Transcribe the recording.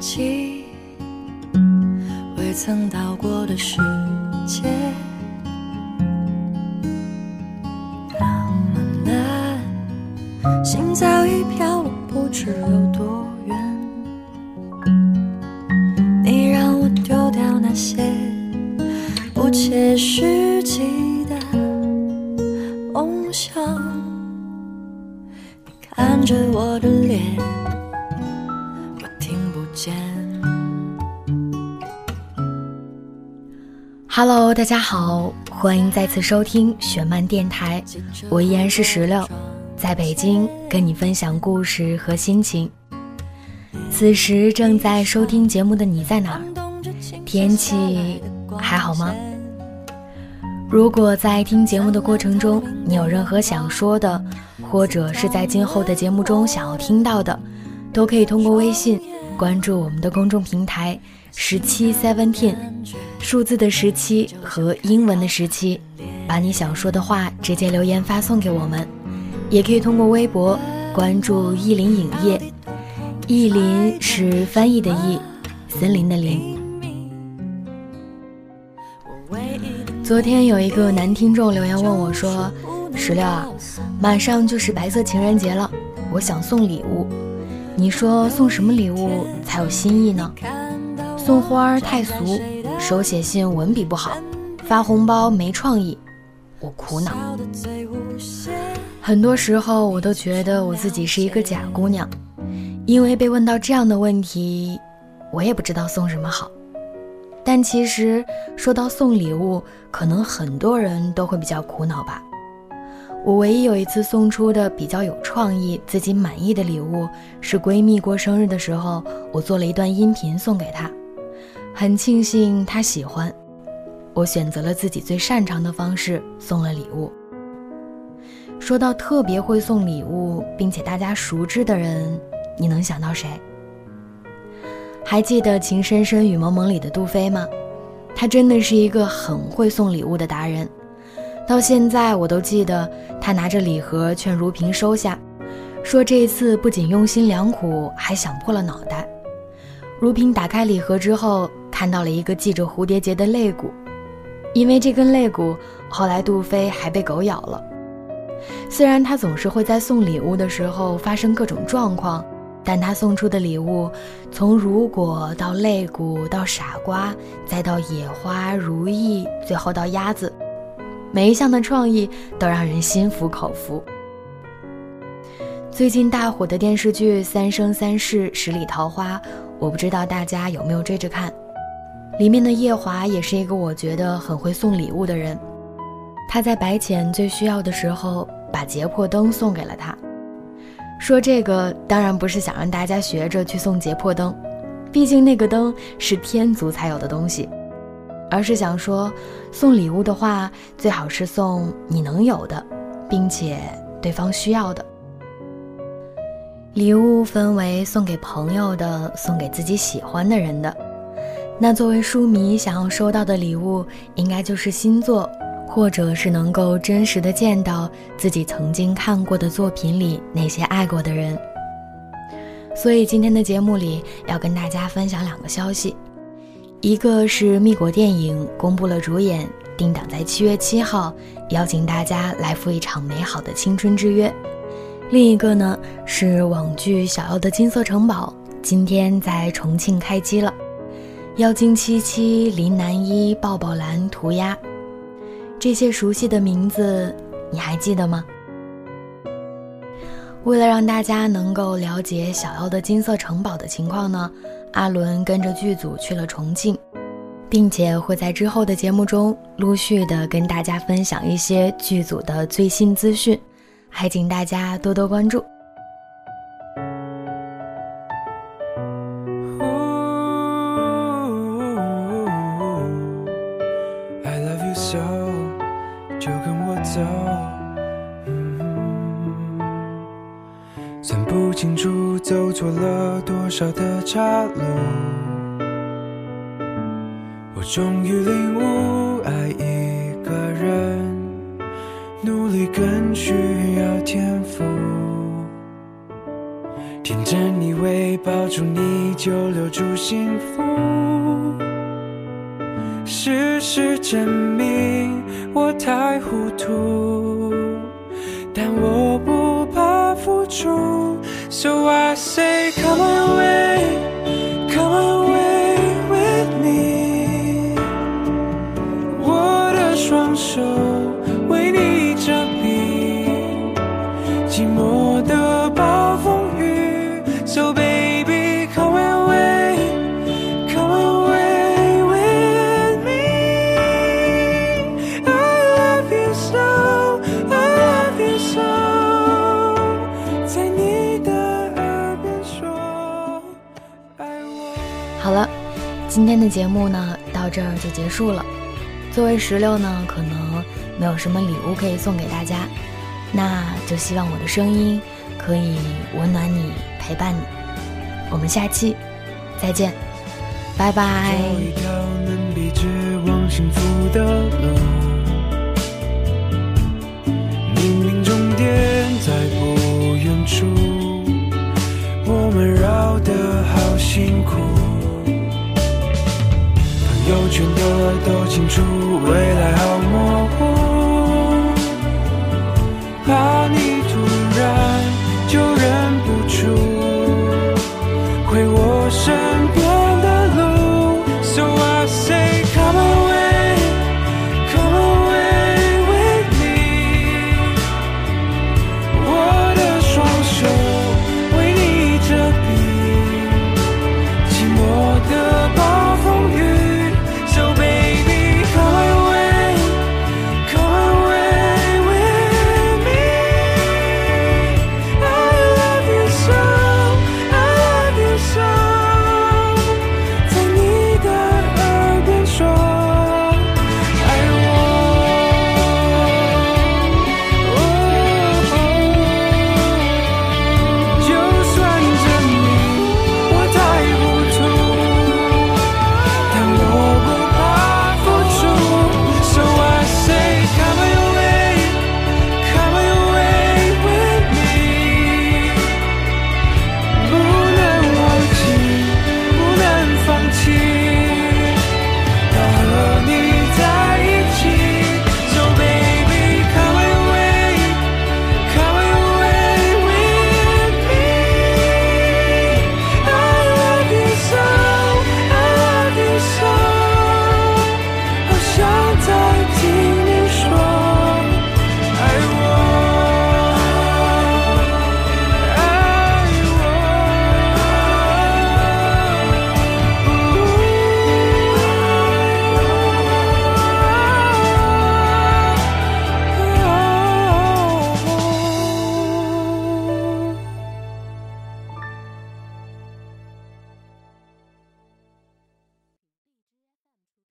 起未曾到过的世界，那么难，心早已飘了不知有多远。你让我丢掉那些不切实际的梦想，你看着我的脸，听不见。Hello，大家好，欢迎再次收听雪漫电台，我依然是石榴，在北京跟你分享故事和心情。此时正在收听节目的你在哪儿？天气还好吗？如果在听节目的过程中，你有任何想说的，或者是在今后的节目中想要听到的，都可以通过微信关注我们的公众平台十七 seventeen，数字的十七和英文的十七，把你想说的话直接留言发送给我们，也可以通过微博关注意林影业，意林是翻译的意，森林的林。昨天有一个男听众留言问我说：“石榴啊，马上就是白色情人节了，我想送礼物，你说送什么礼物才有新意呢？送花太俗，手写信文笔不好，发红包没创意，我苦恼。很多时候我都觉得我自己是一个假姑娘，因为被问到这样的问题，我也不知道送什么好。”但其实说到送礼物，可能很多人都会比较苦恼吧。我唯一有一次送出的比较有创意、自己满意的礼物，是闺蜜过生日的时候，我做了一段音频送给她，很庆幸她喜欢。我选择了自己最擅长的方式送了礼物。说到特别会送礼物，并且大家熟知的人，你能想到谁？还记得《情深深雨蒙蒙》里的杜飞吗？他真的是一个很会送礼物的达人。到现在我都记得，他拿着礼盒劝如萍收下，说这一次不仅用心良苦，还想破了脑袋。如萍打开礼盒之后，看到了一个系着蝴蝶结的肋骨，因为这根肋骨，后来杜飞还被狗咬了。虽然他总是会在送礼物的时候发生各种状况。但他送出的礼物，从如果到肋骨到傻瓜，再到野花、如意，最后到鸭子，每一项的创意都让人心服口服。最近大火的电视剧《三生三世十里桃花》，我不知道大家有没有追着看。里面的夜华也是一个我觉得很会送礼物的人。他在白浅最需要的时候，把结魄灯送给了他。说这个当然不是想让大家学着去送结魄灯，毕竟那个灯是天族才有的东西，而是想说，送礼物的话，最好是送你能有的，并且对方需要的。礼物分为送给朋友的，送给自己喜欢的人的。那作为书迷想要收到的礼物，应该就是新作。或者是能够真实的见到自己曾经看过的作品里那些爱过的人。所以今天的节目里要跟大家分享两个消息，一个是蜜果电影公布了主演，定档在七月七号，邀请大家来赴一场美好的青春之约；另一个呢是网剧《小妖的金色城堡》，今天在重庆开机了，妖精七七、林南一、抱抱蓝、涂鸦。这些熟悉的名字，你还记得吗？为了让大家能够了解小妖的金色城堡的情况呢，阿伦跟着剧组去了重庆，并且会在之后的节目中陆续的跟大家分享一些剧组的最新资讯，还请大家多多关注。就跟我走不清楚走错了多少的岔路，我终于领悟，爱一个人，努力更需要天赋。天真以为抱住你就留住幸福，事实证明我太糊涂，但我不怕付出，So I say come away, come away with me，我的双手为你遮蔽寂寞的暴风雨，So baby 今天的节目呢到这儿就结束了。作为石榴呢，可能没有什么礼物可以送给大家，那就希望我的声音可以温暖你，陪伴你。我们下期再见，拜拜。找一条能笔直往幸福的路，明明终点在不远处，我们绕得好辛苦。朋友圈的都清楚，未来好模糊，怕你